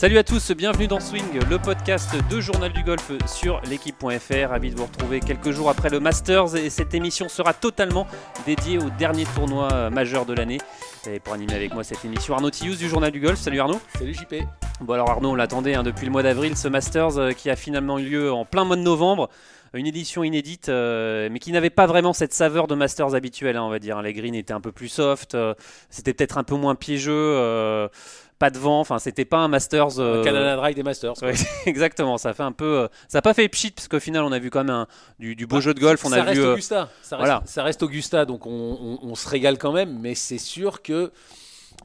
Salut à tous, bienvenue dans Swing, le podcast de Journal du Golf sur l'équipe.fr. Ravi de vous retrouver quelques jours après le Masters et cette émission sera totalement dédiée au dernier tournoi majeur de l'année. Et pour animer avec moi cette émission, Arnaud Tillous du Journal du Golf. Salut Arnaud. Salut JP. Bon alors Arnaud, on l'attendait hein, depuis le mois d'avril, ce Masters euh, qui a finalement eu lieu en plein mois de novembre. Une édition inédite, euh, mais qui n'avait pas vraiment cette saveur de Masters habituelle, hein, on va dire. Les greens étaient un peu plus soft, euh, c'était peut-être un peu moins piégeux pas de vent. Enfin, c'était pas un Masters. Euh... Canada Dry des Masters. exactement. Ça fait un peu. Euh, ça n'a pas fait pchit parce qu'au final, on a vu quand même un, du, beau bah, jeu de golf. On ça a reste vu. Euh, Augusta. Ça reste, voilà. ça reste Augusta, donc on, on, se régale quand même. Mais c'est sûr que.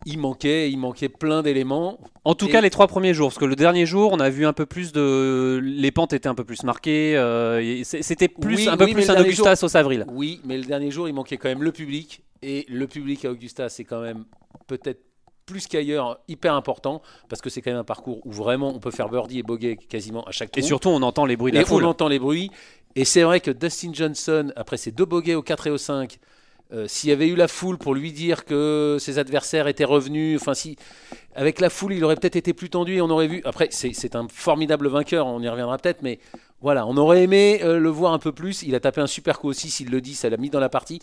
Il manquait, il manquait plein d'éléments. En tout cas, les trois premiers jours, parce que le dernier jour, on a vu un peu plus de, les pentes étaient un peu plus marquées. Euh, c'était plus, oui, un peu oui, plus un Augusta sauce avril. Oui, mais le dernier jour, il manquait quand même le public. Et le public à Augusta, c'est quand même peut-être plus qu'ailleurs hyper important parce que c'est quand même un parcours où vraiment on peut faire birdie et bogey quasiment à chaque tour. Et surtout on entend les bruits de et la foule. on entend les bruits. Et c'est vrai que Dustin Johnson, après ses deux bogeys au 4 et au 5, euh, s'il y avait eu la foule pour lui dire que ses adversaires étaient revenus, enfin si avec la foule il aurait peut-être été plus tendu et on aurait vu. Après c'est un formidable vainqueur, on y reviendra peut-être, mais voilà, on aurait aimé euh, le voir un peu plus. Il a tapé un super coup aussi, s'il le dit, ça l'a mis dans la partie.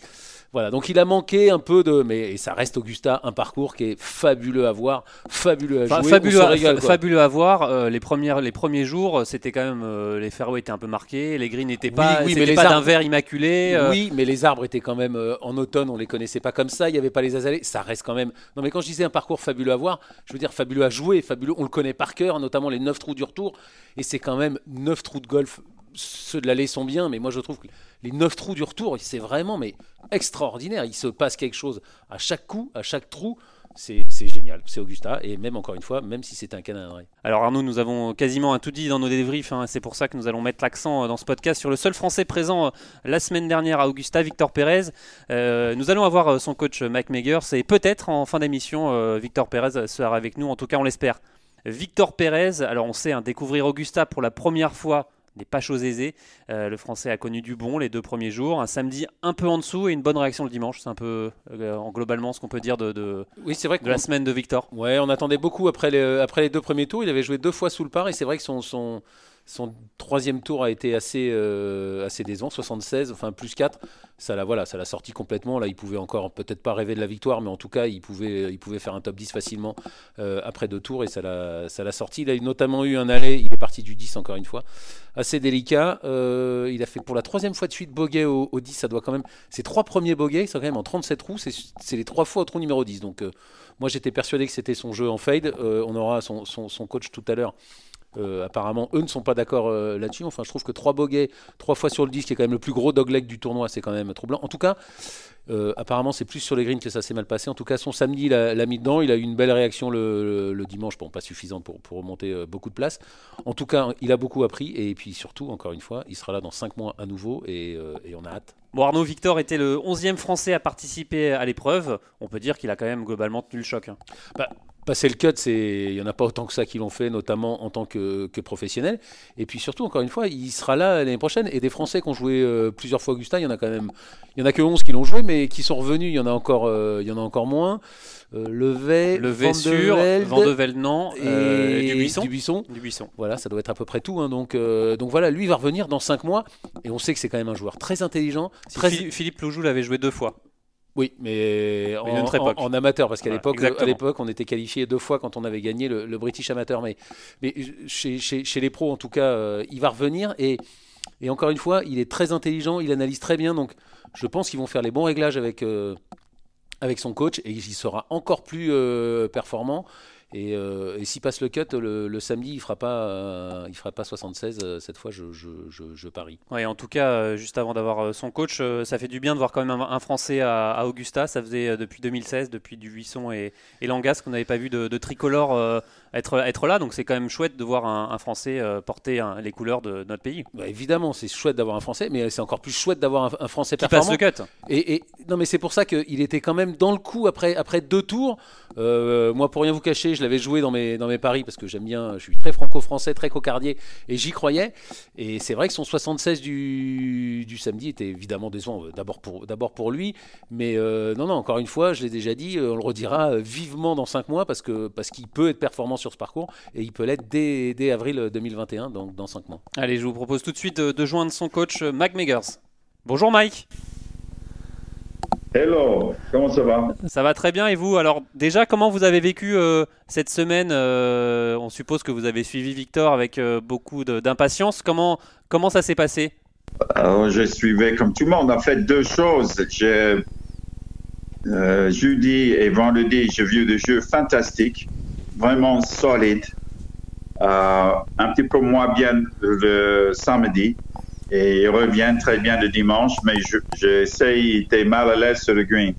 Voilà, donc il a manqué un peu de. Mais ça reste Augusta, un parcours qui est fabuleux à voir, fabuleux à jouer. Fabuleux, à, régale, fabuleux à voir. Euh, les, premières, les premiers jours, euh, c'était quand même. Euh, les fairways étaient un peu marqués, les greens n'étaient pas, oui, mais pas d'un vert immaculé. Oui, mais les arbres étaient quand même. en automne, on les connaissait pas comme ça, il n'y avait pas les azalées. Ça reste quand même. Non, mais quand je disais un parcours fabuleux à voir, je veux dire fabuleux à jouer, fabuleux. On le connaît par cœur, notamment les 9 trous du retour. Et c'est quand même 9 trous de golf ceux de l'allée sont bien, mais moi je trouve que les 9 trous du retour, c'est vraiment mais extraordinaire. Il se passe quelque chose à chaque coup, à chaque trou. C'est génial, c'est Augusta, et même encore une fois, même si c'est un Canadien. Alors Arnaud, nous avons quasiment tout dit dans nos débriefs, hein. c'est pour ça que nous allons mettre l'accent euh, dans ce podcast sur le seul Français présent euh, la semaine dernière à Augusta, Victor Pérez. Euh, nous allons avoir son coach Mike Megers, et peut-être en fin d'émission, Victor Pérez sera avec nous, en tout cas on l'espère. Victor Pérez, alors on sait, hein, découvrir Augusta pour la première fois n'est pas chose aisée. Euh, le Français a connu du bon les deux premiers jours, un samedi un peu en dessous et une bonne réaction le dimanche. C'est un peu euh, en globalement ce qu'on peut dire de, de, oui, c'est vrai de la semaine de Victor. Ouais, on attendait beaucoup après les, après les deux premiers tours. Il avait joué deux fois sous le par et c'est vrai que son, son, son troisième tour a été assez, euh, assez décevant, 76, enfin plus 4. Ça l'a voilà, ça l'a sorti complètement. Là, il pouvait encore peut-être pas rêver de la victoire, mais en tout cas, il pouvait, il pouvait faire un top 10 facilement euh, après deux tours et ça l'a, ça l'a sorti. Il a notamment eu un aller, il est parti du 10 encore une fois, assez délicat. Euh, il a fait pour la troisième fois de suite bogey au, 10. Ça doit quand même. Ses trois premiers bogeys, c'est quand même en 37 trous. C'est, les trois fois au trou numéro 10. Donc, moi, j'étais persuadé que c'était son jeu en fade. on aura son, son, son coach tout à l'heure euh, apparemment, eux ne sont pas d'accord euh, là-dessus. Enfin, je trouve que 3 bogeys, 3 fois sur le disque, qui est quand même le plus gros dogleg du tournoi, c'est quand même troublant. En tout cas, euh, apparemment, c'est plus sur les greens que ça s'est mal passé. En tout cas, son samedi, il l'a mis dedans. Il a eu une belle réaction le, dimanche. Bon, pas suffisante pour, pour remonter beaucoup de place. En tout cas, il a beaucoup appris. Et puis surtout, encore une fois, il sera là dans 5 mois à nouveau. Et, et on a hâte. Bon, Arnaud Victor était le 11e Français à participer à l'épreuve. On peut dire qu'il a quand même globalement tenu le choc. Hein. Bah, passer le cut, il n'y en a pas autant que ça qui l'ont fait, notamment en tant que, que, professionnel. Et puis surtout, encore une fois, il sera là l'année prochaine. Et des Français qui ont joué euh, plusieurs fois Augustin, il y en a quand même, il y en a que 11 qui l'ont joué, mais qui sont revenus, il y en a encore, euh, il y en a encore moins. Euh, Levet, Levet sur, Vandevelde, non, euh, et Dubuisson. Dubuisson. Dubuisson. Voilà, ça doit être à peu près tout. Hein. donc, donc voilà, lui va revenir dans 5 mois. Et on sait que c'est quand même un joueur très intelligent. Très... Philippe Loujou l'avait joué deux fois. Oui, mais, en, amateur, parce qu'à l'époque, à l'époque, on était qualifié deux fois quand on avait gagné le, British Amateur. Mais, mais chez, chez, les pros, en tout cas, euh, il va revenir. Et, et, encore une fois, il est très intelligent, il analyse très bien. Donc, je pense qu'ils vont faire les bons réglages avec, euh, avec son coach et il sera encore plus euh, performant. Euh, et, s'il passe le cut le, samedi, il fera pas, euh, il fera pas 76. Euh, cette fois, je, je, parie. Ouais, en tout cas, juste avant d'avoir son coach, ça fait du bien de voir quand même un, Français à, Augusta. Ça faisait depuis 2016, depuis Dubuisson et, et Langas qu'on n'avait pas vu de, tricolore être, être là. Donc c'est quand même chouette de voir un, Français porter les couleurs de, notre pays. Bah, évidemment, c'est chouette d'avoir un Français, mais c'est encore plus chouette d'avoir un, Français qui performant. passe le cut. Et, et non, mais c'est pour ça qu'il était quand même dans le coup après, après deux tours. moi, pour rien vous cacher, je l'avais joué dans mes, dans mes paris parce que j'aime bien, je suis très franco-français, très cocardier et j'y croyais. Et c'est vrai que son 76 du, du samedi était évidemment décevant, euh, d'abord pour, pour lui. Mais euh, non, non, encore une fois, je l'ai déjà dit, euh, on le redira vivement dans 5 mois parce, que, parce qu'il peut être performant sur ce parcours et il peut l'être dès, dès, avril 2021, donc dans 5 mois. Allez, je vous propose tout de suite de, de joindre son coach Mike Meggers. Bonjour Mike. Hello, comment ça va? Ça va très bien et vous? Alors déjà, comment vous avez vécu euh, cette semaine euh, On suppose que vous avez suivi Victor avec euh, beaucoup d'impatience. Comment, comment ça s'est passé? Alors, Je suivais comme tout le monde. En fait, deux choses. jeudi et vendredi, j'ai vu des jeux fantastiques, vraiment solides. un petit peu moins bien le samedi et il revient très bien le dimanche, mais j'essaie, il était mal à l'aise sur le green.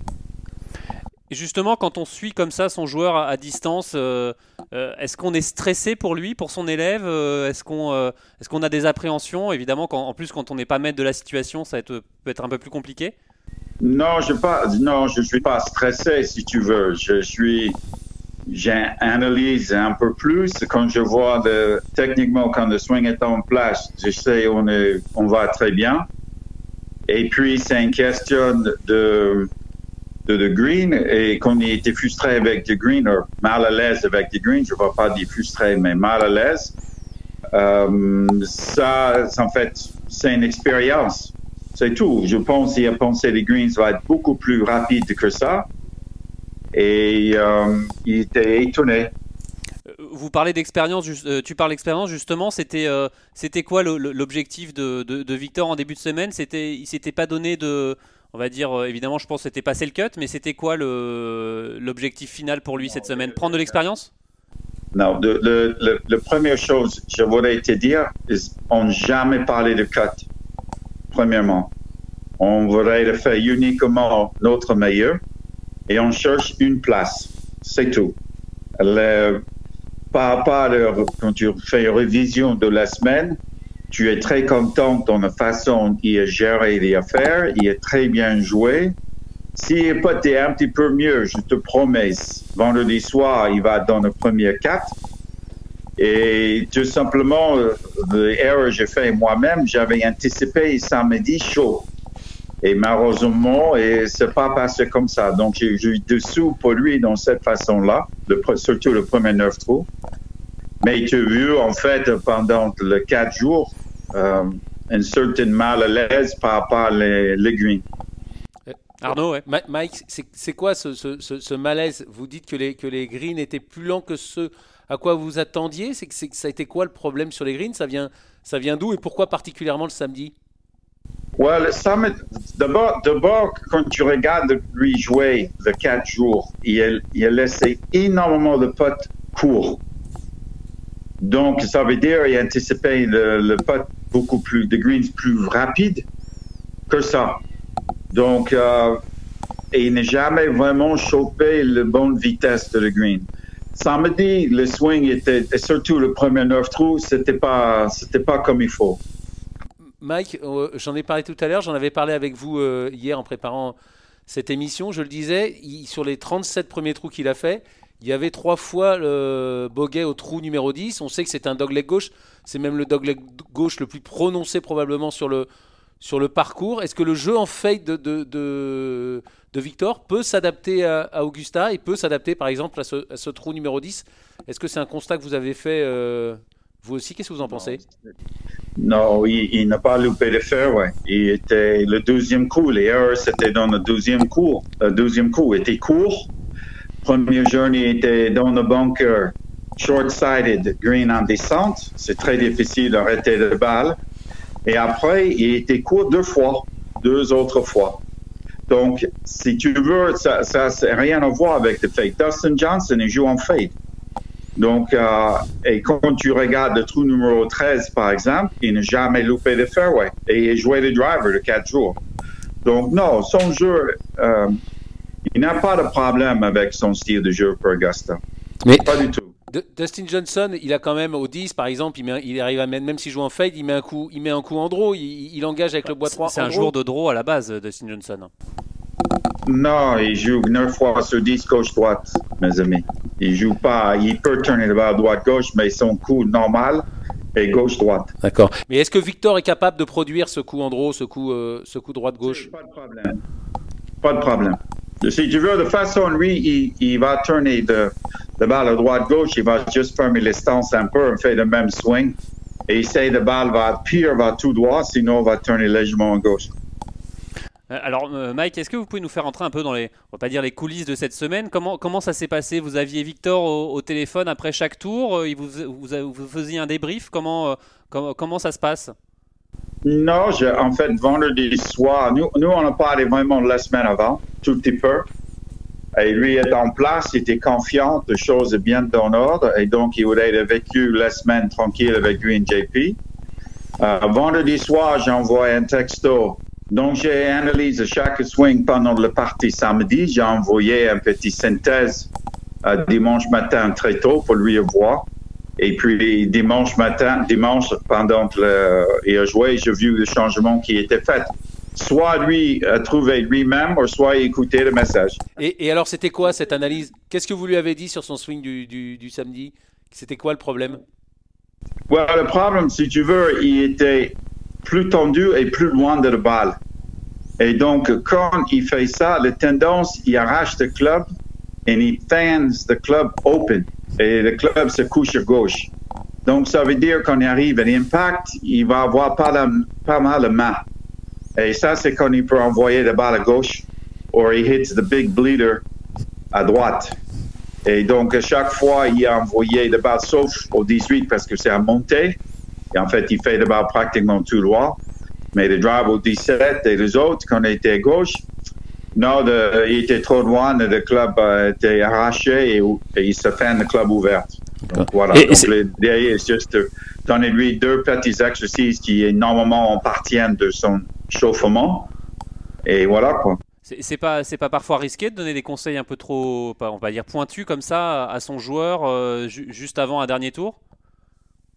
Et justement, quand on suit comme ça son joueur à, distance, euh, euh, est-ce qu'on est stressé pour lui, pour son élève euh, Est-ce qu'on est qu'on a des appréhensions? Évidemment, en plus, quand on n'est pas maître de la situation, ça peut être un peu plus compliqué. Non, je ne je suis pas stressé, si tu veux. Je suis j'analyse un peu plus quand je vois techniquement quand le swing est en place, je sais on va très bien. Et puis c'est une question de green et qu'on ait été frustré avec le green mal à l'aise avec le green, je ne vais pas dire frustré mais mal à l'aise. Euh, ça, en fait, c'est une expérience. C'est tout. Je pense qu'il a pensé les greens va être beaucoup plus rapide que ça et euh, il était étonné. Euh, vous parlez d'expérience, euh, tu parles d'expérience justement, c'était c'était quoi l'objectif de, de, Victor en début de semaine? C'était il s'était pas donné de on va dire évidemment je pense c'était passer le cut mais c'était quoi l'objectif final pour lui cette semaine? Prendre de l'expérience? Non, le, la première chose je voudrais te dire, on jamais parlé de cut. Premièrement, on voudrait le faire uniquement notre meilleur et on cherche une place. C'est tout. rapport à quand tu fais une révision de la semaine, tu es très content dans la façon il a géré les affaires, il est très bien joué. S'il n'est pas un petit peu mieux, je te promets, vendredi soir, il va dans le premier 4. Et tout simplement, euh, l'erreur que j'ai fait moi-même, j'avais anticipé samedi chaud. Et malheureusement, et c'est pas passé comme ça. Donc, j'ai eu dessous pour lui dans cette façon-là, surtout le premier neuf trous. Mais tu as vu, en fait, pendant les quatre jours, euh, une certaine mal à l'aise par rapport à l'aiguille. Euh, Arnaud. Mike, c'est quoi ce, malaise? Vous dites que les, que les greens étaient plus lents que ceux à quoi vous attendiez. C'est que ça a été quoi le problème sur les greens? Ça vient, ça vient d'où et pourquoi particulièrement le samedi? Ouais, d'abord, d'abord, quand tu regardes lui jouer le quatre jours, il a, il laissé énormément de potes courts. Donc, ça veut dire qu'il a anticipé le, le putt beaucoup plus, de greens plus rapide que ça. Donc, euh, il n'a jamais vraiment chopé la bonne vitesse de le green. Samedi, le swing était, et surtout le premier neuf trous, c'était pas, c'était pas comme il faut. Mike, euh, j'en ai parlé tout à l'heure, j'en avais parlé avec vous euh, hier en préparant cette émission. Je le disais, sur les 37 premiers trous qu'il a fait, il y avait trois fois le bogey au trou numéro 10. On sait que c'est un dogleg gauche. C'est même le dogleg gauche le plus prononcé probablement sur le, sur le parcours. Est-ce que le jeu en fade de, de, de, Victor peut s'adapter à, Augusta et peut s'adapter par exemple à ce, trou numéro 10 Est-ce que c'est un constat que vous avez fait euh, vous aussi Qu'est-ce que vous en pensez? non, il, n'a pas loupé le fairway. Il était le deuxième coup. Les erreurs, c'était dans le deuxième coup. Le deuxième coup était court. Première journée était dans le bunker, short-sided, green en descente. C'est très difficile d'arrêter la balle. Et après, il était court deux fois, deux autres fois. Donc, si tu veux, ça n'a rien à voir avec le fade. Dustin Johnson, il joue en fade. Donc, euh, et quand tu regardes le trou numéro 13, par exemple, il n'a jamais loupé le fairway et il joué le driver de 4 jours. Donc, non, son jeu, euh, il n'a pas de problème avec son style de jeu pour Augusta. Mais pas du tout. Dustin Johnson, il a quand même au 10 par exemple, il, il arrive à mettre, même s'il joue en fade, il met un coup, il met un coup en draw, il, engage avec le bois 3. C'est un joueur de draw à la base, Dustin Johnson. Non, il joue 9 fois sur 10 gauche-droite, mes amis. Il joue pas, il peut tourner le ball droite-gauche, mais son coup normal est gauche-droite. D'accord. Mais est-ce que Victor est capable de produire ce coup en draw, ce coup, euh, ce coup droite-gauche Pas de problème. Pas de problème. Si tu veux, de façon, lui, il, il va tourner de, de balle à droite-gauche, il va juste fermer les stances un peu, on fait le même swing. Et il sait de balle va pire, va tout droit, sinon va tourner légèrement à gauche. Euh, Alors, euh, Mike, est-ce que vous pouvez nous faire entrer un peu dans les, on va pas dire les coulisses de cette semaine? Comment, comment ça s'est passé? Vous aviez Victor au, téléphone après chaque tour euh, il vous, vous, vous, faisiez un débrief? Comment, comment, comment ça se passe? Non, je, en fait, vendredi soir, nous, nous on a parlé vraiment la semaine avant, tout petit peu. Et lui est en place, il était confiant, les choses bien dans l'ordre, et donc il aurait vécu la semaine tranquille avec lui et JP. Vendredi soir, j'ai envoyé un texto. Donc, j'ai analysé chaque swing pendant le parti samedi. J'ai envoyé un petit synthèse euh, dimanche matin très tôt pour lui voir. Et puis, dimanche matin, dimanche, pendant qu'il a joué, j'ai vu le changement qui était fait soit lui a trouvé lui-même, ou soit écouté le message. Et, et alors, c'était quoi cette analyse? Qu'est-ce que vous lui avez dit sur son swing du, du, du samedi? C'était quoi le problème? Well, Le problème, si tu veux, il était plus tendu et plus loin de la balle. Et donc, quand il fait ça, la tendance, il arrache le club et il fans le club open. Et le club se couche à gauche. Donc, ça veut dire qu'on arrive à l'impact, il va avoir pas, la, pas mal de main. Et ça, c'est quand il peut envoyer la balle à gauche ou il hits the big bleeder à droite. Et donc, à chaque fois, il a envoyé la balle, sauf au 18 parce que c'est à monter. Et en fait, il fait la balle pratiquement tout droit. Mais le drive au 17 et les autres, quand il était à gauche, non, de, il était trop loin, le club a été arraché et, et il se fait le club ouvert. Donc, voilà. Et- et Donc, c'est- le derrière, c'est juste de donner lui deux petits exercices qui normalement appartiennent de son chauffement. Et voilà, quoi. C'est c'est pas, c'est pas parfois risqué de donner des conseils un peu trop, on va dire pointus comme ça à son joueur euh, ju- juste avant un dernier tour?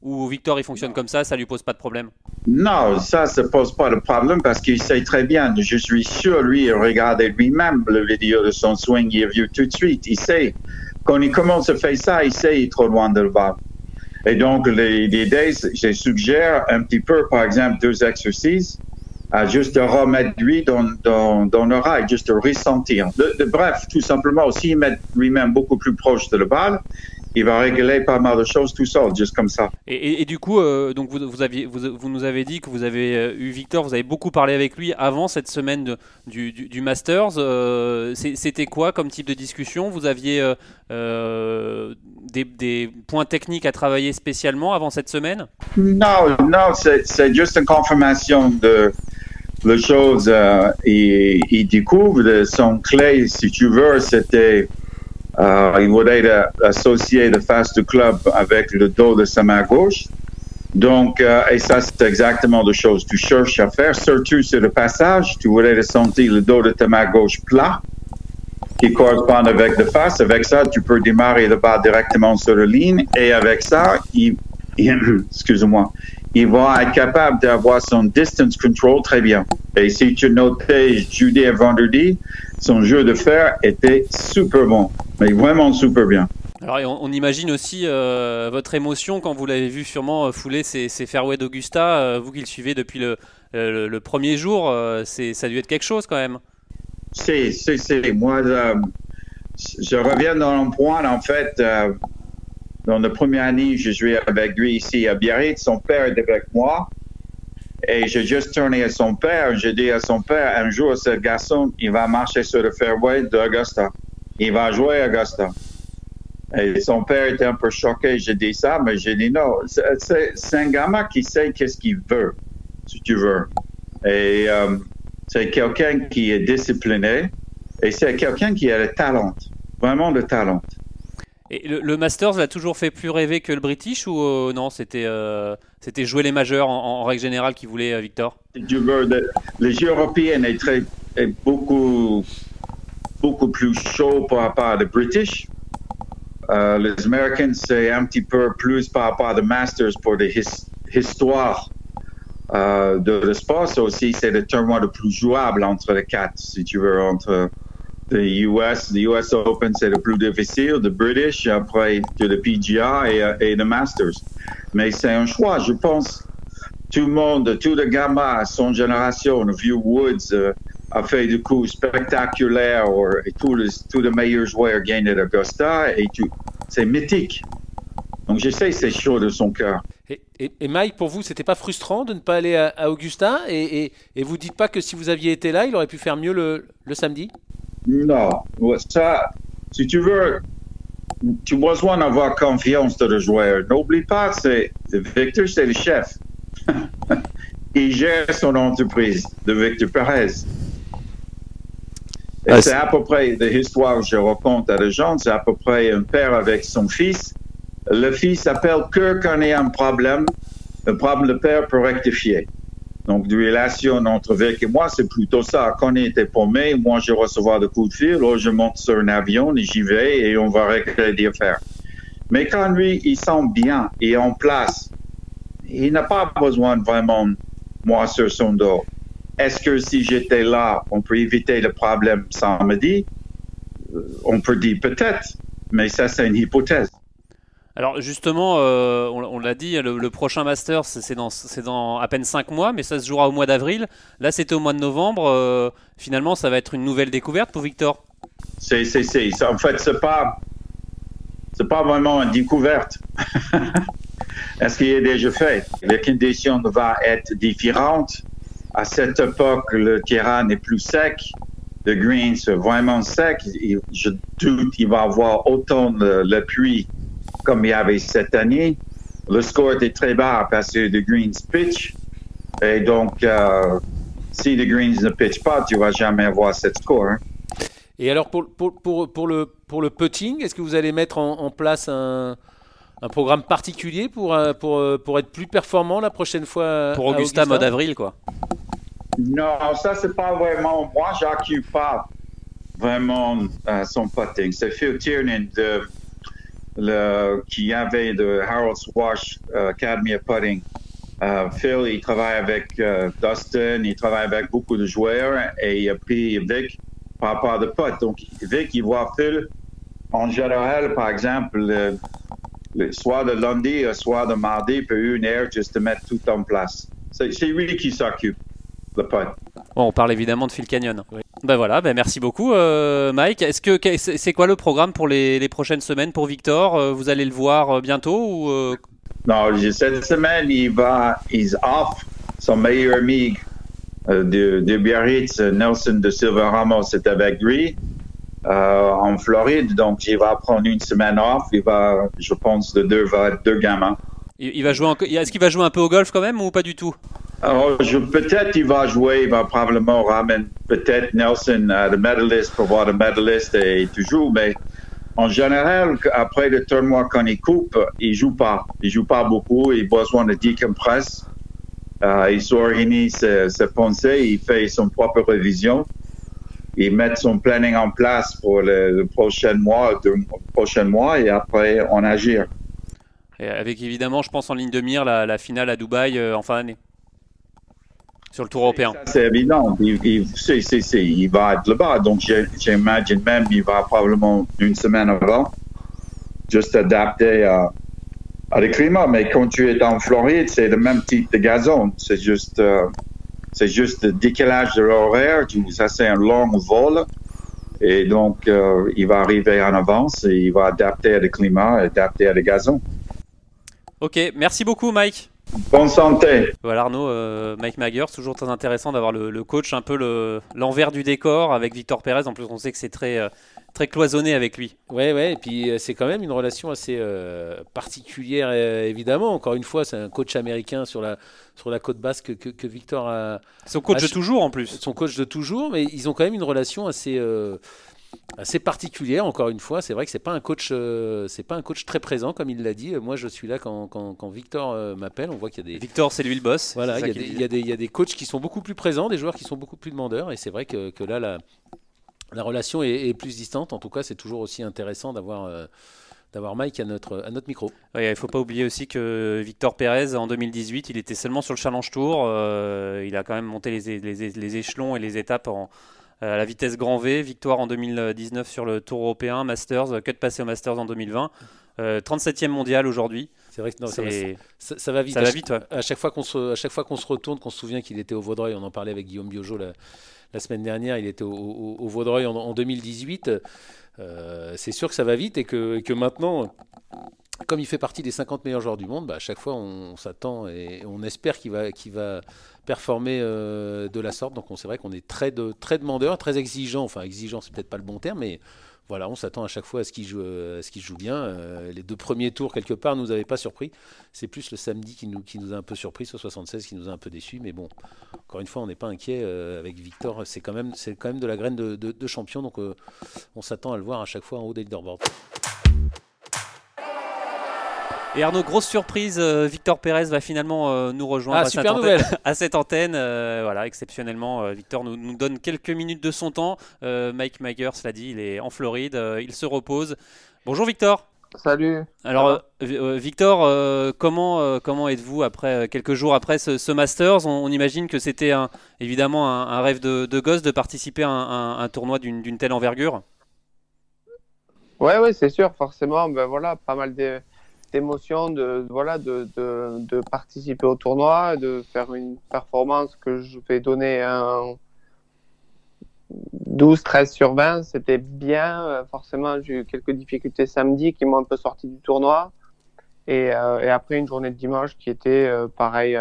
Ou Victor il fonctionne comme ça, ça lui pose pas de problème? Non, ça ne pose pas de problème parce qu'il sait très bien. Je suis sûr, lui, il regardait lui-même la vidéo de son swing, il a vu tout de suite. Il sait, quand il commence à faire ça, il sait qu'il est trop loin de le balle. Et donc, les, les idées, je suggère un petit peu, par exemple, deux exercices, à juste remettre lui dans, dans, dans l'oreille, juste de ressentir. De, de- bref, tout simplement, s'il met lui-même beaucoup plus proche de la balle, il va régler pas mal de choses tout seul, juste comme ça. Et, et- et du coup, euh, donc vous, vous, aviez, vous, vous nous avez dit que vous avez euh, eu Victor, vous avez beaucoup parlé avec lui avant cette semaine de- du, du- du Masters. Euh, C'était quoi comme type de discussion? Vous aviez euh, des, des points techniques à travailler spécialement avant cette semaine? Non, non, c'est juste une confirmation de les choses. Il, il découvre de son clé, si tu veux, c'était il voulait de- associer le face du club avec le dos de sa main gauche. Donc, euh, et ça, c'est exactement la chose que tu cherches à faire, surtout sur le passage. Tu voulais de sentir le dos de ta main gauche plat, qui correspond avec le face. Avec ça, tu peux démarrer le bas directement sur la ligne. Et avec ça, il, il- excuse-moi, il va être capable d'avoir son distance control très bien. Et si tu notais jeudi et vendredi, son jeu de fer était super bon, mais vraiment super bien. Alors, on, imagine aussi euh, votre émotion quand vous l'avez vu sûrement euh, fouler ces, ces fairways d'Augusta, euh, vous qui le suivez depuis le, le- le premier jour, euh, c'est- ça a dû être quelque chose quand même. C'est, c'est, c'est. Moi, je reviens dans un point, en fait, dans la première année, je jouais avec lui ici à Biarritz. Son père était avec moi. Et j'ai juste tourné à son père. J'ai dit à son père, un jour, ce garçon, il va marcher sur le fairway d'Augusta. Il va jouer à Augusta. Et son père était un peu choqué. J'ai dit ça, mais j'ai dit non. C'est, un gamin qui sait qu'est-ce qu'il veut, si tu veux. Et euh, c'est quelqu'un qui est discipliné et c'est quelqu'un qui a le talent, vraiment le talent. Et le, Masters l'a toujours fait plus rêver que le British ou euh, non C'était euh, c'était jouer les majeurs en, règle générale qui voulait euh, Victor? Les jeux européens est beaucoup, beaucoup plus chaud par rapport aux British. Euh, les Américains, c'est un petit peu plus par rapport aux Masters pour des his- histoires de l'espace. Aussi, c'est le tournoi le plus jouable entre les quatre, si tu veux, entre le US. Le US Open, c'est le plus difficile, le British, après le PGA et, et le Masters. Mais c'est un choix, je pense. tout le monde, tous les gamins à son génération, le vieux Woods euh, a fait des coups spectaculaires, et tous les, tous les meilleurs joueurs gagnent l'Augusta, et tout. C'est mythique. Donc j'essaie, c'est chaud de son cœur. Et, Mike, pour vous, c'était pas frustrant de ne pas aller à, Augusta? Et, et, vous dites pas que si vous aviez été là, il aurait pu faire mieux le, le samedi? Non, ça, si tu veux, tu as besoin d'avoir confiance dans le joueur. N'oublie pas, c'est Victor, c'est le chef. il gère son entreprise de Victor Perez. Et c'est à peu près l'histoire que je raconte à les gens, c'est à peu près un père avec son fils. Le fils appelle que quand il y a un problème, le problème le père peut rectifier. Donc, de relation entre Vic et moi, c'est plutôt ça. Quand il était paumé, moi, je recevoir des coups de fil, là, je monte sur un avion et j'y vais et on va régler des affaires. Mais quand lui, il sent bien et en place, il n'a pas besoin vraiment moi sur son dos. Est-ce que si j'étais là, on peut éviter le problème samedi? Euh, on peut dire peut-être, mais ça, c'est une hypothèse. Alors justement, euh, on, l'a dit, le, prochain Master, c'est dans, à peine 5 mois, mais ça se jouera au mois d'avril. Là, c'était au mois de novembre. Euh, finalement, ça va être une nouvelle découverte pour Victor. C'est. En fait, c'est pas, c'est pas vraiment une découverte. Est-ce qu'il est déjà fait? Les conditions vont être différentes. À cette époque, le terrain est plus sec. Le green, c'est vraiment sec. Je doute qu'il va avoir autant de pluie comme il y avait cette année. Le score était très bas parce que the Greens pitch. Et donc, euh, si the Greens ne pitch pas, tu vas jamais avoir cette score. Hein. Et alors, pour, pour, pour, pour, le, pour le putting, est-ce que vous allez mettre en, place un, un, programme particulier pour, euh, pour, euh, pour être plus performant la prochaine fois Pour Augusta, mode avril, quoi. Non, ça, c'est pas vraiment. Moi, j'occupe pas vraiment son putting. C'est Phil Tiernan de le, qui avait de Harold Swash euh, Academy of Putting. Euh, Phil, il travaille avec euh, Dustin, il travaille avec beaucoup de joueurs et il a pris Vic par rapport de putt. Donc, Vic, il voit Phil en général, par exemple, le, soir de lundi, le soir de mardi, il peut une heure juste de mettre tout en place. C'est lui qui s'occupe, le on parle évidemment de Phil Canyon. Oui. Ben voilà, ben merci beaucoup euh, Mike. Est-ce que c'est quoi le programme pour les, prochaines semaines pour Victor euh, Vous allez le voir euh, bientôt ou Non, cette semaine il va, il off. Son meilleur ami de, de, Biarritz, Nelson de Silva Ramos, est avec lui en Floride, donc il va prendre une semaine off. Il va, je pense, de deux, deux gamins. Il, va jouer. Est-ce qu'il va jouer un peu au golf quand même ou pas du tout? Peut-être il va jouer, il va probablement ramener peut-être Nelson à le medalist pour voir le medalist et toujours, mais en général, après le tournoi, quand il coupe, il joue pas. Il joue pas beaucoup, il a besoin de décompresser. Euh, il s'organise ses, ses, pensées, il fait son propre révision. Il met son planning en place pour le, prochain mois, prochain mois et après on agit. avec évidemment, je pense en ligne de mire, la, finale à Dubaï euh, en fin d'année sur le tour européen. C'est évident. Il, il, va être là-bas. Donc, j'imagine même qu'il va probablement une semaine avant, juste adapter à, à le climat. Mais quand tu es en Floride, c'est le même type de gazon. C'est juste, euh, c'est juste le décalage de l'horaire. Ça, c'est un long vol. Et donc, euh, il va arriver en avance et il va adapter à le climat, adapter à le gazon. Ok, merci beaucoup, Mike. Bonne santé. Voilà Arnaud, euh, Mike Magger, toujours très intéressant d'avoir le, coach un peu l'envers du décor avec Victor Pérez. En plus, on sait que c'est très, euh, très cloisonné avec lui. Ouais, ouais. Et puis euh, c'est quand même une relation assez particulière, évidemment. Encore une fois, c'est un coach américain sur la sur la côte basque que, que Victor a. Son coach de toujours en plus. Son coach de toujours, mais ils ont quand même une relation assez assez particulière. Encore une fois, c'est vrai que c'est pas un coach, euh, c'est pas un coach très présent comme il l'a dit. Moi, je suis là quand, quand, Victor euh, m'appelle. On voit qu'il y a des Victor, c'est lui le boss. Voilà, il y, il, y a des, il y, a des coachs qui sont beaucoup plus présents, des joueurs qui sont beaucoup plus demandeurs. Et c'est vrai que, que, là, la, la relation est, plus distante. En tout cas, c'est toujours aussi intéressant d'avoir. Euh, d'avoir Mike à notre, à notre micro. il ne faut pas oublier aussi que Victor Pérez, en 2018, il était seulement sur le Challenge Tour. il a quand même monté les, les, les échelons et les étapes en, à la vitesse grand V, victoire en 2019 sur le Tour européen, Masters, cut passé au Masters en 2020, 37e mondial aujourd'hui. C'est vrai que non, ça, va, ça, va vite. Ça à, va vite à chaque fois qu'on se, à chaque fois qu'on se retourne, qu'on se souvient qu'il était au Vaudreuil, on en parlait avec Guillaume Biojo la, la semaine dernière, il était au, au, Vaudreuil en, en 2018. c'est sûr que ça va vite et que, et que maintenant, comme il fait partie des 50 meilleurs joueurs du monde, bah, à chaque fois on, s'attend et on espère qu'il va, performer euh, de la sorte. Donc c'est vrai qu'on est très, très demandeur, très exigeant. Enfin, exigeant, c'est peut-être pas le bon terme, mais voilà, on s'attend à chaque fois à ce qu'il joue, ce joue bien. Euh, les deux premiers tours, quelque part, nous avaient pas surpris. C'est plus le samedi qui nous, a un peu surpris, sur 76 qui nous a un peu déçus. Mais bon, encore une fois, on n'est pas inquiet euh, avec Victor. C'est quand, même, de la graine de, champion. Donc on s'attend à le voir à chaque fois en haut des. Et Arnaud, grosse surprise, euh, Victor Pérez va finalement euh, nous rejoindre ah, à, super cette antenne, à, cette antenne. Euh, voilà, exceptionnellement, Victor nous, nous, donne quelques minutes de son temps. Mike Magers l'a dit, il est en Floride, il se repose. Bonjour Victor. Salut. Alors Victor, comment comment êtes-vous après quelques jours après ce, Masters? On, imagine que c'était évidemment un, rêve de, gosse de participer à un, tournoi d'une telle envergure. Ouais, ouais, c'est sûr, forcément. Ben voilà, pas mal de d'émotion de, voilà, de, de, de, participer au tournoi, de faire une performance que je vais donner un 12, 13 sur 20. C'était bien. Euh, forcément, j'ai eu quelques difficultés samedi qui m'ont un peu sorti du tournoi. Et, euh, et, après, une journée de dimanche qui était euh, pareil,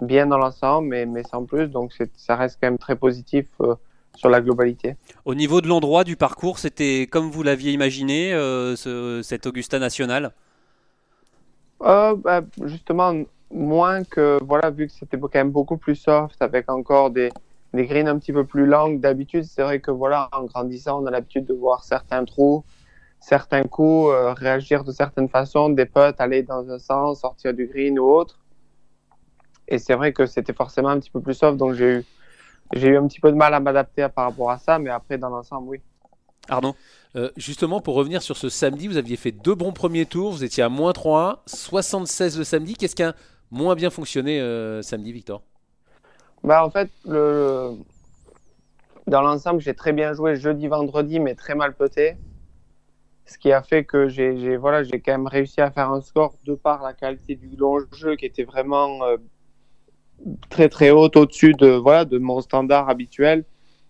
bien dans l'ensemble, mais, mais sans plus. Donc, ça reste quand même très positif sur la globalité. Au niveau de l'endroit du parcours, c'était comme vous l'aviez imaginé, ce, cet Augusta National? Euh, bah, Justement, moins que, voilà, vu que c'était quand même beaucoup plus soft, avec encore des, des greens un petit peu plus longues d'habitude, c'est vrai que, voilà, en grandissant, on a l'habitude de voir certains trous, certains coups, euh, réagir de certaines façons, des potes aller dans un sens, sortir du green ou autre. Et c'est vrai que c'était forcément un petit peu plus soft, donc j'ai eu, j'ai eu un petit peu de mal à m'adapter par rapport à ça, mais après, dans l'ensemble, oui. Arnaud euh, justement, pour revenir sur ce samedi, vous aviez fait deux bons premiers tours, vous étiez à moins 3, 76 le samedi. Qu'est-ce qui a moins bien fonctionné euh, samedi, Victor? Bah, En fait, le... dans l'ensemble, j'ai très bien joué jeudi, vendredi, mais très mal peté. Ce qui a fait que j'ai voilà, quand même réussi à faire un score de par la qualité du long jeu qui était vraiment euh, très très haute au-dessus de, voilà, de mon standard habituel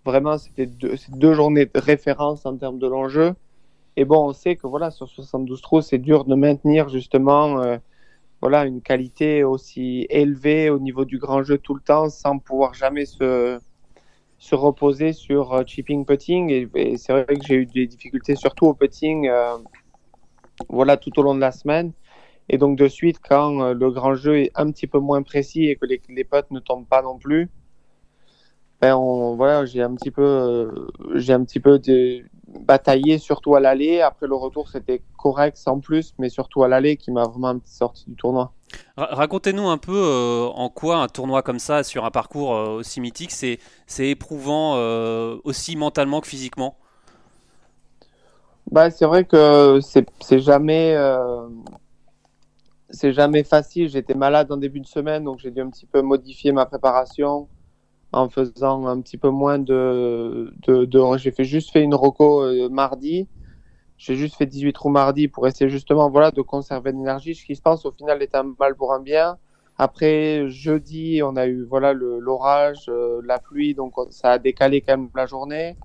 Vraiment, c'était deux, journées de référence en termes de l'enjeu. Et bon, on sait que voilà, sur 72 trous, c'est dur de maintenir justement euh, voilà, une qualité aussi élevée au niveau du grand jeu tout le temps sans pouvoir jamais se, se reposer sur euh, chipping putting. Et, c'est vrai que j'ai eu des difficultés surtout au putting euh, voilà, tout au long de la semaine. Et donc de suite, quand le grand jeu est un petit peu moins précis et que les, les potes ne tombent pas non plus, ben on, voilà, j'ai un petit peu, euh, j'ai un petit peu de, bataillé surtout à l'aller. Après le retour, c'était correct sans plus, mais surtout à l'aller qui m'a vraiment sorti du tournoi. Racontez-nous un peu euh, en quoi un tournoi comme ça sur un parcours euh, aussi mythique, c'est, c'est éprouvant aussi mentalement que physiquement? Bah, c'est vrai que c'est, c'est jamais c'est jamais facile. J'étais malade en début de semaine, donc j'ai dû un petit peu modifier ma préparation en faisant un petit peu moins de. de, j'ai fait juste fait une roco euh, mardi. J'ai juste fait 18 trous mardi pour essayer justement voilà, de conserver l'énergie. Ce qui se passe au final est un mal pour un bien. Après, jeudi, on a eu voilà l'orage, euh, la pluie, donc ça a décalé quand même la journée.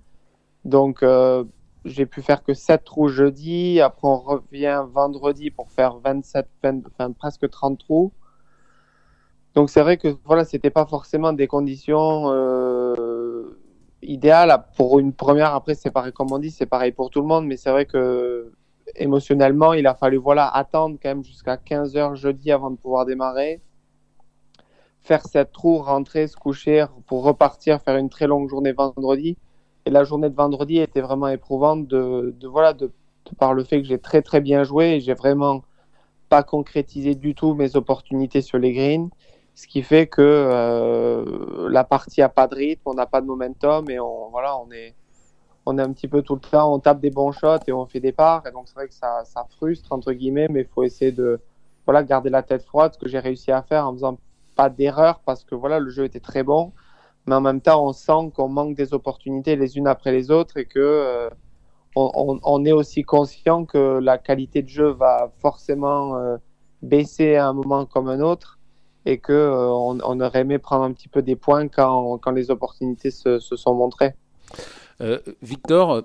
Donc, euh, j'ai pu faire que 7 trous jeudi. Après, on revient vendredi pour faire 27, enfin, presque 30 trous. Donc c'est vrai que voilà, c'était pas forcément des conditions euh, idéales pour une première. Après, c'est pareil, comme on dit, c'est pareil pour tout le monde, mais c'est vrai que émotionnellement, il a fallu voilà attendre quand même jusqu'à 15 heures jeudi avant de pouvoir démarrer, faire cette trou, rentrer, se coucher pour repartir, faire une très longue journée vendredi. Et la journée de vendredi était vraiment éprouvante de, de voilà de, de, par le fait que j'ai très très bien joué et j'ai vraiment pas concrétisé du tout mes opportunités sur les greens ce qui fait que euh, la partie a pas de rythme, on n'a pas de momentum et on voilà, on est on est un petit peu tout le temps, on tape des bons shots et on fait des parts. Et donc c'est vrai que ça, ça frustre entre guillemets, mais il faut essayer de voilà garder la tête froide, ce que j'ai réussi à faire en faisant pas d'erreur parce que voilà le jeu était très bon, mais en même temps, on sent qu'on manque des opportunités les unes après les autres et que euh, on, est aussi conscient que la qualité de jeu va forcément euh, baisser à un moment comme un autre et que euh, on, on, aurait aimé prendre un petit peu des points quand, quand les opportunités se, se sont montrées. Victor,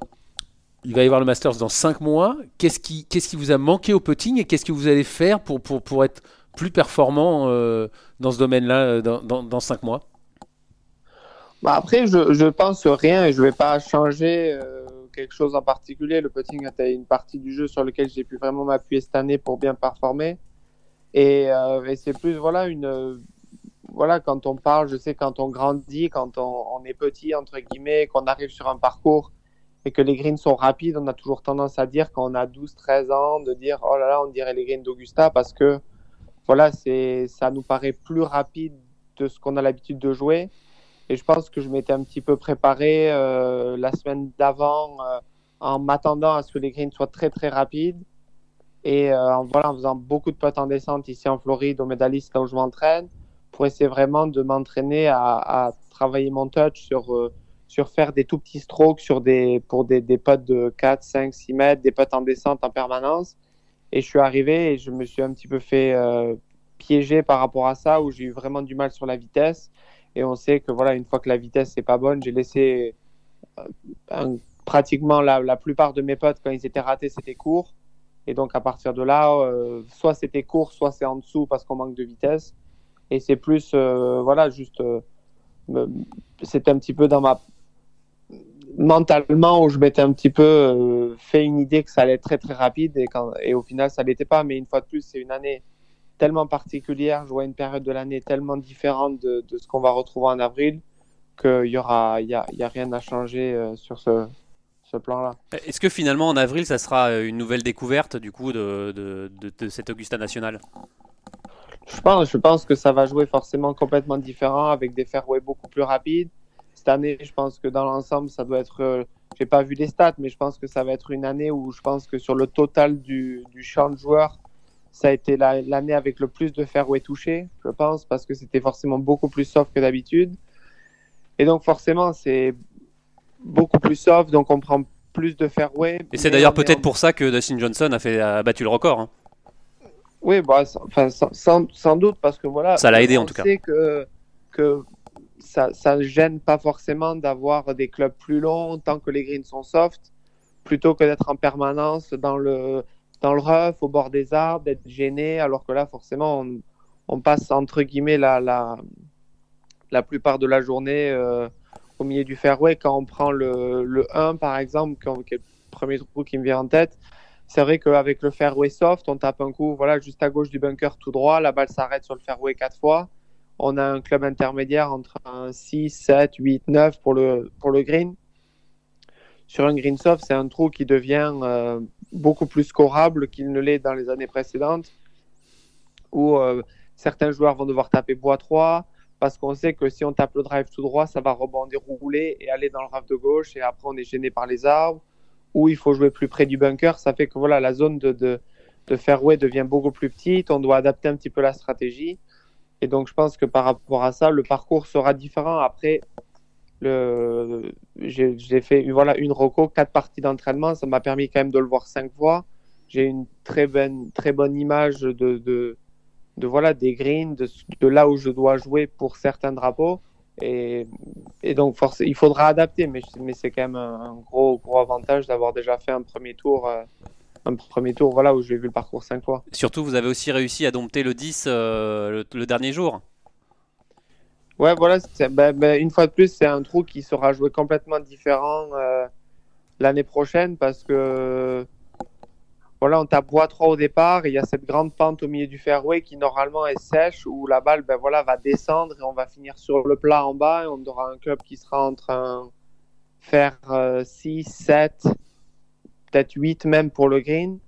il va y avoir le Masters dans 5 mois. Qu'est-ce qui, qu'est-ce qui vous a manqué au putting et qu'est-ce que vous allez faire pour, pour, pour être plus performant dans ce domaine-là dans, dans, dans 5 mois? Bah après, je, je pense rien et je vais pas changer euh, quelque chose en particulier. Le putting était une partie du jeu sur lequel j'ai pu vraiment m'appuyer cette année pour bien performer. Et, euh, et c'est plus, voilà, une. voilà, quand on parle, je sais, quand on grandit, quand on, est petit, entre guillemets, qu'on arrive sur un parcours et que les greens sont rapides, on a toujours tendance à dire quand on a 12, 13 ans, de dire, oh là là, on dirait les greens d'Augusta parce que, voilà, c'est, ça nous paraît plus rapide de ce qu'on a l'habitude de jouer. Et je pense que je m'étais un petit peu préparé euh, la semaine d'avant euh, en m'attendant à ce que les greens soient très très rapides. Et euh, voilà, en faisant beaucoup de potes en descente ici en Floride, au médailliste là où je m'entraîne, pour essayer vraiment de m'entraîner à, travailler mon touch sur, euh, sur faire des tout petits strokes sur des, pour des, des potes de 4, 5, 6 mètres, des potes en descente en permanence. Et je suis arrivé et je me suis un petit peu fait euh, piéger par rapport à ça, où j'ai eu vraiment du mal sur la vitesse. Et on sait que voilà, une fois que la vitesse n'est pas bonne, j'ai laissé un, pratiquement la, la, plupart de mes potes, quand ils étaient ratés, c'était court. Et donc à partir de là, euh, soit c'était court, soit c'est en dessous parce qu'on manque de vitesse. Et c'est plus, euh, voilà, juste, euh, c'était un petit peu dans ma mentalement où je m'étais un petit peu euh, fait une idée que ça allait être très très rapide et, quand, et au final ça l'était pas. Mais une fois de plus, c'est une année tellement particulière, je vois une période de l'année tellement différente de, ce qu'on va retrouver en avril qu'il y aura, il y a, y a, rien à changer euh, sur ce, ce plan-là. Est-ce que finalement en avril, ça sera une nouvelle découverte du coup de, de, de, de cet Augusta National? Je pense, je pense que ça va jouer forcément complètement différent avec des fairways beaucoup plus rapides. Cette année, je pense que dans l'ensemble, ça doit être. Euh, j'ai pas vu les stats, mais je pense que ça va être une année où je pense que sur le total du, du champ de joueurs, ça a été l'année avec le plus de fairway touchés, je pense, parce que c'était forcément beaucoup plus soft que d'habitude. Et donc forcément, c'est beaucoup plus soft, donc on prend plus de fairway. Et c'est d'ailleurs peut-être en... pour ça que Dustin Johnson a, fait, a battu le record. Hein. Oui, bah, enfin, sans, sans, doute, parce que voilà. Ça l'a aidé en tout cas. sait que, que ça ne gêne pas forcément d'avoir des clubs plus longs tant que les greens sont soft, plutôt que d'être en permanence dans le, dans le rough, au bord des arbres, d'être gêné, alors que là, forcément, on, on, passe entre guillemets la, la, la plupart de la journée euh, au milieu du fairway. Quand on prend le, le 1, par exemple, quand, qui est le premier trou qui me vient en tête, c'est vrai qu'avec le fairway soft, on tape un coup voilà, juste à gauche du bunker tout droit, la balle s'arrête sur le fairway quatre fois. On a un club intermédiaire entre un 6, 7, 8, 9 pour le, pour le green. Sur un green soft, c'est un trou qui devient euh, beaucoup plus scorable qu'il ne l'est dans les années précédentes, où euh, certains joueurs vont devoir taper bois 3, parce qu'on sait que si on tape le drive tout droit, ça va rebondir, rouler et aller dans le rave de gauche, et après on est gêné par les arbres où il faut jouer plus près du bunker, ça fait que voilà, la zone de, de, de fairway devient beaucoup plus petite, on doit adapter un petit peu la stratégie. Et donc je pense que par rapport à ça, le parcours sera différent. Après, le... j'ai fait voilà, une roco, quatre parties d'entraînement, ça m'a permis quand même de le voir cinq fois. J'ai une très bonne, très bonne image de, de voilà, des greens, de, de là où je dois jouer pour certains drapeaux. Et, et, donc, force, il faudra adapter, mais, mais c'est quand même un, un, gros, gros avantage d'avoir déjà fait un premier tour. Euh, un premier tour voilà, où j'ai vu le parcours cinq fois. Surtout, vous avez aussi réussi à dompter le 10 euh, le, le, dernier jour. Ouais, voilà, ben, ben, une fois de plus, c'est un trou qui sera joué complètement différent euh, l'année prochaine parce que voilà, on tape bois 3 au départ, il y a cette grande pente au milieu du fairway qui normalement est sèche, où la balle ben, voilà, va descendre et on va finir sur le plat en bas, et on aura un club qui sera en train de faire euh, 6, 7, peut-être 8 même pour le green.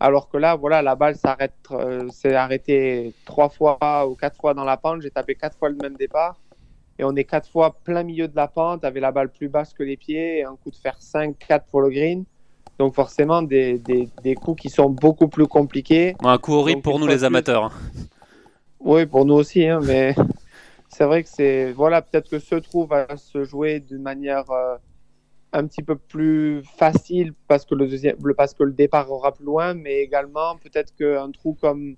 Alors que là, voilà, la balle s'arrête, euh, s'est arrêtée trois fois ou quatre fois dans la pente. J'ai tapé quatre fois le même départ. Et on est quatre fois plein milieu de la pente, avec la balle plus basse que les pieds, et un coup de fer 5, 4 pour le green. Donc forcément des, des, des, coups qui sont beaucoup plus compliqués. Un coup horrible Donc, pour nous les amateurs. Oui, pour nous aussi, hein, mais c'est vrai que c'est voilà peut-être que ce trou va se jouer d'une manière euh, un petit peu plus facile parce que le deuxième parce que le départ aura plus loin mais également peut-être qu'un trou comme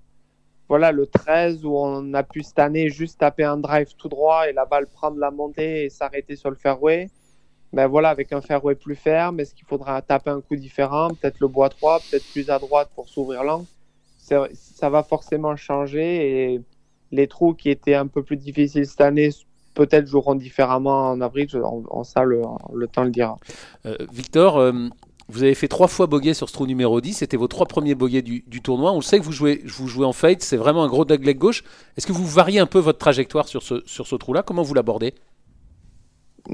voilà le 13 où on a pu cette année juste taper un drive tout droit et la balle prendre la montée et s'arrêter sur le fairway ben voilà avec un fairway plus ferme est-ce qu'il faudra taper un coup différent peut-être le bois 3 peut-être plus à droite pour s'ouvrir l'angle? Ça va forcément changer et les trous qui étaient un peu plus difficiles cette année peut-être joueront différemment en avril. Ça, le, temps le dira. Euh, Victor, euh, vous avez fait trois fois bogey sur ce trou numéro 10. C'était vos trois premiers bogeys du, tournoi. On sait que vous jouez, vous jouez en fade. C'est vraiment un gros dogleg gauche. Est-ce que vous variez un peu votre trajectoire sur ce, sur ce trou-là? Comment vous l'abordez?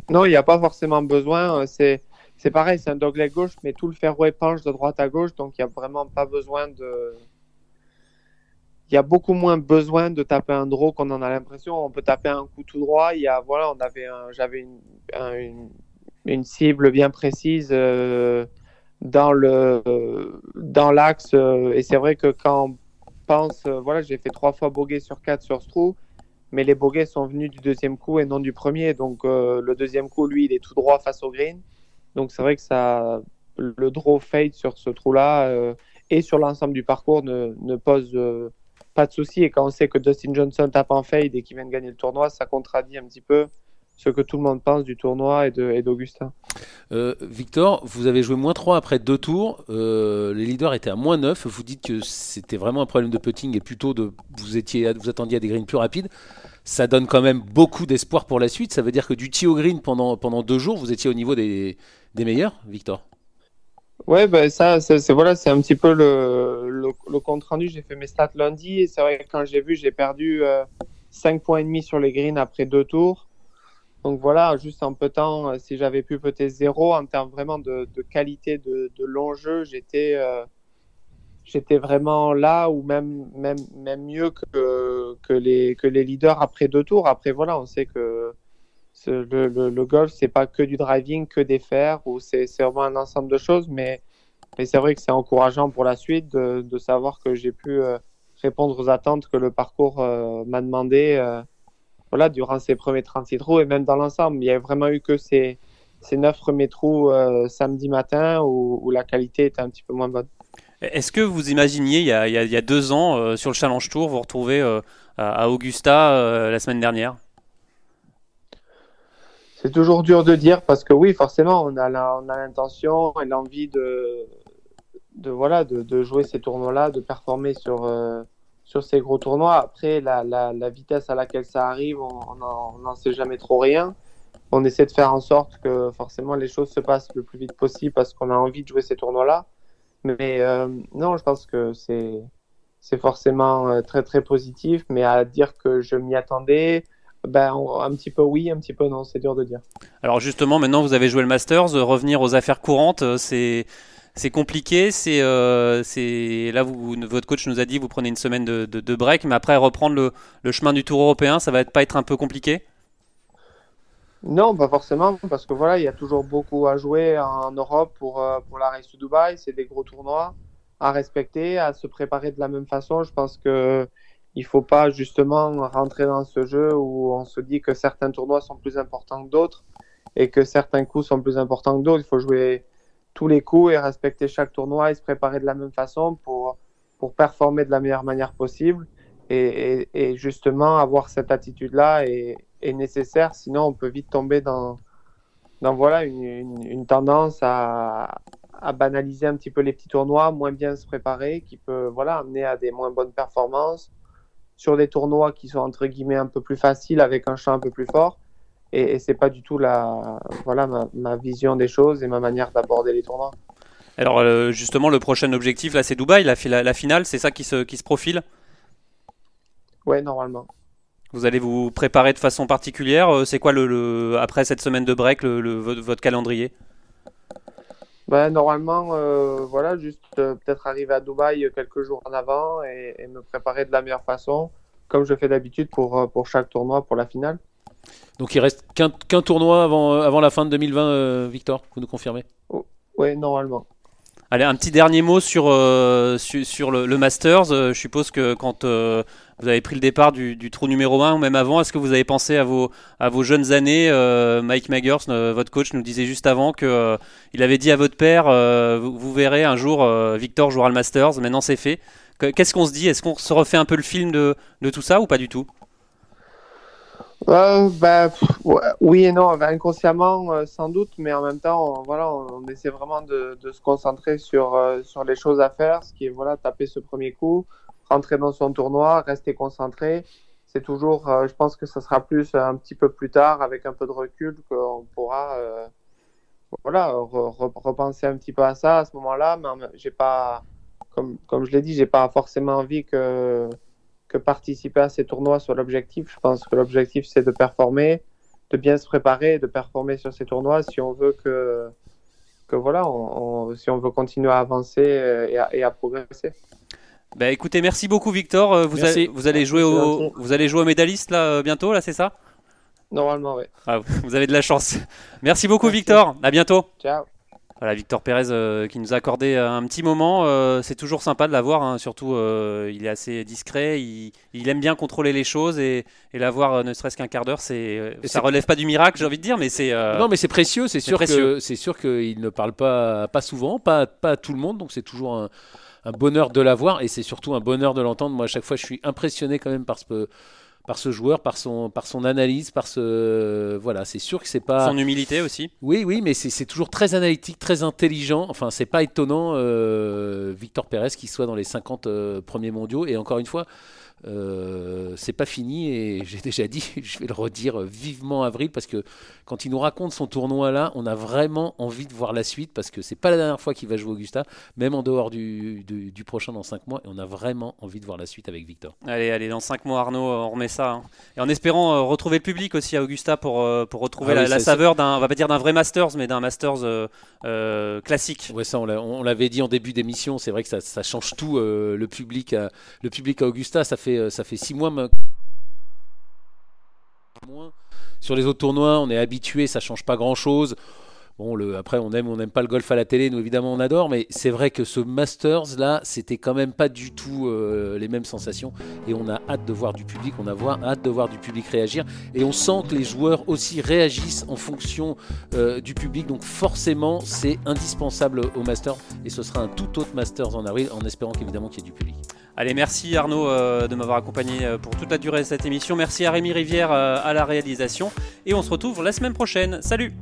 Non, il n'y a pas forcément besoin. C'est. C'est pareil, c'est un dogleg gauche, mais tout le fairway penche de droite à gauche, donc il n'y a vraiment pas besoin de, il y a beaucoup moins besoin de taper un draw qu'on en a l'impression. On peut taper un coup tout droit. Il y a, voilà, on avait j'avais une, une, cible bien précise euh, dans le dans l'axe. Euh, et c'est vrai que quand on pense, euh, voilà, j'ai fait trois fois bogey sur quatre sur ce trou, mais les bogeys sont venus du deuxième coup et non du premier. Donc le deuxième coup, lui, il est tout droit face au green. Donc c'est vrai que ça, le draw fade sur ce trou-là et sur l'ensemble du parcours ne, pose pas de souci. Et quand on sait que Dustin Johnson tape en fade et qu'il vient de gagner le tournoi, ça contradit un petit peu ce que tout le monde pense du tournoi et d'Augustin. Euh, Victor, vous avez joué moins 3 après deux tours. Euh, les leaders étaient à moins 9. Vous dites que c'était vraiment un problème de putting et plutôt de vous, étiez, vous attendiez à des greens plus rapides. Ça donne quand même beaucoup d'espoir pour la suite. Ça veut dire que du tee au green pendant, pendant deux jours, vous étiez au niveau des, des meilleurs, Victor? Ouais, ben ça, c'est voilà, c'est un petit peu le, le, compte rendu. J'ai fait mes stats lundi et c'est vrai que quand j'ai vu, j'ai perdu euh, 5 points et demi sur les greens après deux tours. Donc voilà, juste en peu temps, euh, si j'avais pu peut-être zéro en termes vraiment de, qualité de, de long jeu, j'étais euh, j'étais vraiment là ou même même mieux que que les que les leaders après deux tours. Après voilà, on sait que le, le, le, golf, c'est pas que du driving, que des fers, ou c'est vraiment un ensemble de choses, mais, mais c'est vrai que c'est encourageant pour la suite de, de savoir que j'ai pu euh, répondre aux attentes que le parcours m'a demandé voilà, durant ces premiers 36 trous et même dans l'ensemble. Il n'y a vraiment eu que ces, ces 9 premiers trous samedi matin où, où, la qualité était un petit peu moins bonne. Est-ce que vous imaginiez, il y a, il y a deux ans, sur le Challenge Tour, vous retrouvez à Augusta la semaine dernière? C'est toujours dur de dire parce que oui, forcément, on a l'intention et l'envie de, de, voilà, de, jouer ces tournois-là, de performer sur, euh, sur ces gros tournois. Après, la, la, vitesse à laquelle ça arrive, on n'en sait jamais trop rien. On essaie de faire en sorte que forcément les choses se passent le plus vite possible parce qu'on a envie de jouer ces tournois-là. Mais euh, non, je pense que c'est c'est forcément euh, très très positif. Mais à dire que je m'y attendais, ben, un petit peu oui, un petit peu non, c'est dur de dire. Alors justement, maintenant vous avez joué le Masters, revenir aux affaires courantes, euh, c'est c'est compliqué. C'est euh, là votre coach nous a dit vous prenez une semaine de, break, mais après reprendre le, chemin du Tour européen, ça va pas être un peu compliqué? Non, pas forcément, parce que voilà, il y a toujours beaucoup à jouer en Europe pour pour la race de Dubaï. C'est des gros tournois à respecter, à se préparer de la même façon. Je pense que il faut pas justement rentrer dans ce jeu où on se dit que certains tournois sont plus importants que d'autres et que certains coups sont plus importants que d'autres. Il faut jouer tous les coups et respecter chaque tournoi et se préparer de la même façon pour, pour performer de la meilleure manière possible. Et, et, justement, avoir cette attitude-là est, est, nécessaire, sinon on peut vite tomber dans, dans voilà, une, une, une tendance à, à, banaliser un petit peu les petits tournois, moins bien se préparer, qui peut voilà, amener à des moins bonnes performances sur des tournois qui sont entre guillemets un peu plus faciles avec un champ un peu plus fort. Et, et c'est pas du tout la, voilà, ma, vision des choses et ma manière d'aborder les tournois. Alors euh, justement, le prochain objectif, là, c'est Dubaï, la, la, la finale, c'est ça qui se, qui se profile? Ouais, normalement. Vous allez vous préparer de façon particulière euh, C'est quoi, le, après cette semaine de break, le, votre calendrier? Ben, normalement, euh, voilà, juste euh, peut-être arriver à Dubaï quelques jours en avant et, me préparer de la meilleure façon, comme je fais d'habitude pour, pour chaque tournoi, pour la finale. Donc il reste qu'un tournoi avant, avant la fin de 2020, Victor, vous nous confirmez? Oh, Oui, normalement. Allez, un petit dernier mot sur, sur, le, Masters. je suppose que quand vous avez pris le départ du, trou numéro 1 ou même avant, est-ce que vous avez pensé à vos, à vos jeunes années? Mike Maggers, votre coach, nous disait juste avant qu'il il avait dit à votre père vous, vous, verrez un jour Victor jouera le Masters. Maintenant, c'est fait. Qu'est-ce qu'on se dit? Est-ce qu'on se refait un peu le film de, de tout ça ou pas du tout? Euh, bah, oui et non, inconsciemment euh, sans doute, mais en même temps, voilà, on, essaie vraiment de, se concentrer sur, euh, sur les choses à faire, ce qui est voilà, taper ce premier coup, rentrer dans son tournoi, rester concentré. C'est toujours, je pense que ça sera plus un petit peu plus tard, avec un peu de recul, qu'on pourra voilà, repenser un petit peu à ça à ce moment-là, mais j'ai pas, comme, comme je l'ai dit, j'ai pas forcément envie que que participer à ces tournois soit l'objectif. Je pense que l'objectif, c'est de performer, de bien se préparer, de performer sur ces tournois si on veut que, que voilà, si on veut continuer à avancer et à, progresser. Bah écoutez, merci beaucoup Victor. Euh, vous, vous allez jouer au, vous allez jouer au médailliste là euh, bientôt là, c'est ça? Normalement, oui. Ah, vous avez de la chance. Merci beaucoup Victor. À bientôt. Ciao. Voilà, Victor Pérez euh, qui nous a accordé euh, un petit moment. Euh, c'est toujours sympa de l'avoir, hein. surtout il est assez discret, il, aime bien contrôler les choses et, l'avoir ne serait-ce qu'un quart d'heure, c'est, ça relève pas du miracle, j'ai envie de dire, mais c'est. non, mais c'est précieux, c'est, sûr que c'est sûr qu'il ne parle pas, pas souvent, pas, pas à tout le monde, donc c'est toujours un, un bonheur de l'avoir et c'est surtout un bonheur de l'entendre. Moi, à chaque fois, je suis impressionné quand même par ce par ce joueur, par son, par son analyse, par ce. Voilà, c'est sûr que c'est pas. Son humilité aussi. Oui, oui, mais c'est toujours très analytique, très intelligent. Enfin, c'est pas étonnant, euh, Victor Pérez, qui soit dans les 50 euh, premiers mondiaux. Et encore une fois, euh, c'est pas fini et j'ai déjà dit, je vais le redire vivement avril parce que quand il nous raconte son tournoi là, on a vraiment envie de voir la suite parce que c'est pas la dernière fois qu'il va jouer Augusta, même en dehors du, du, prochain dans 5 mois et on a vraiment envie de voir la suite avec Victor. Allez, allez, dans 5 mois Arnaud, on remet ça. Hein. Et en espérant euh, retrouver le public aussi à Augusta pour, euh, pour retrouver ah la, saveur d'un, on va pas dire d'un vrai Masters, mais d'un Masters classique. Ouais, ça on l'avait dit en début d'émission, c'est vrai que ça, ça change tout le, public à, le public à Augusta, ça fait euh, ça fait six mois. Sur les autres tournois, on est habitué, ça change pas grand chose. Bon, après, on aime, on n'aime pas le golf à la télé, nous évidemment on adore, mais c'est vrai que ce Masters là, c'était quand même pas du tout euh, les mêmes sensations. Et on a hâte de voir du public, on a hâte de voir du public réagir. Et on sent que les joueurs aussi réagissent en fonction euh, du public. Donc forcément, c'est indispensable au Masters. Et ce sera un tout autre Masters en avril, en espérant qu'évidemment qu'il y ait du public. Allez, merci Arnaud euh, de m'avoir accompagné pour toute la durée de cette émission. Merci à Rémi Rivière à la réalisation. Et on se retrouve la semaine prochaine. Salut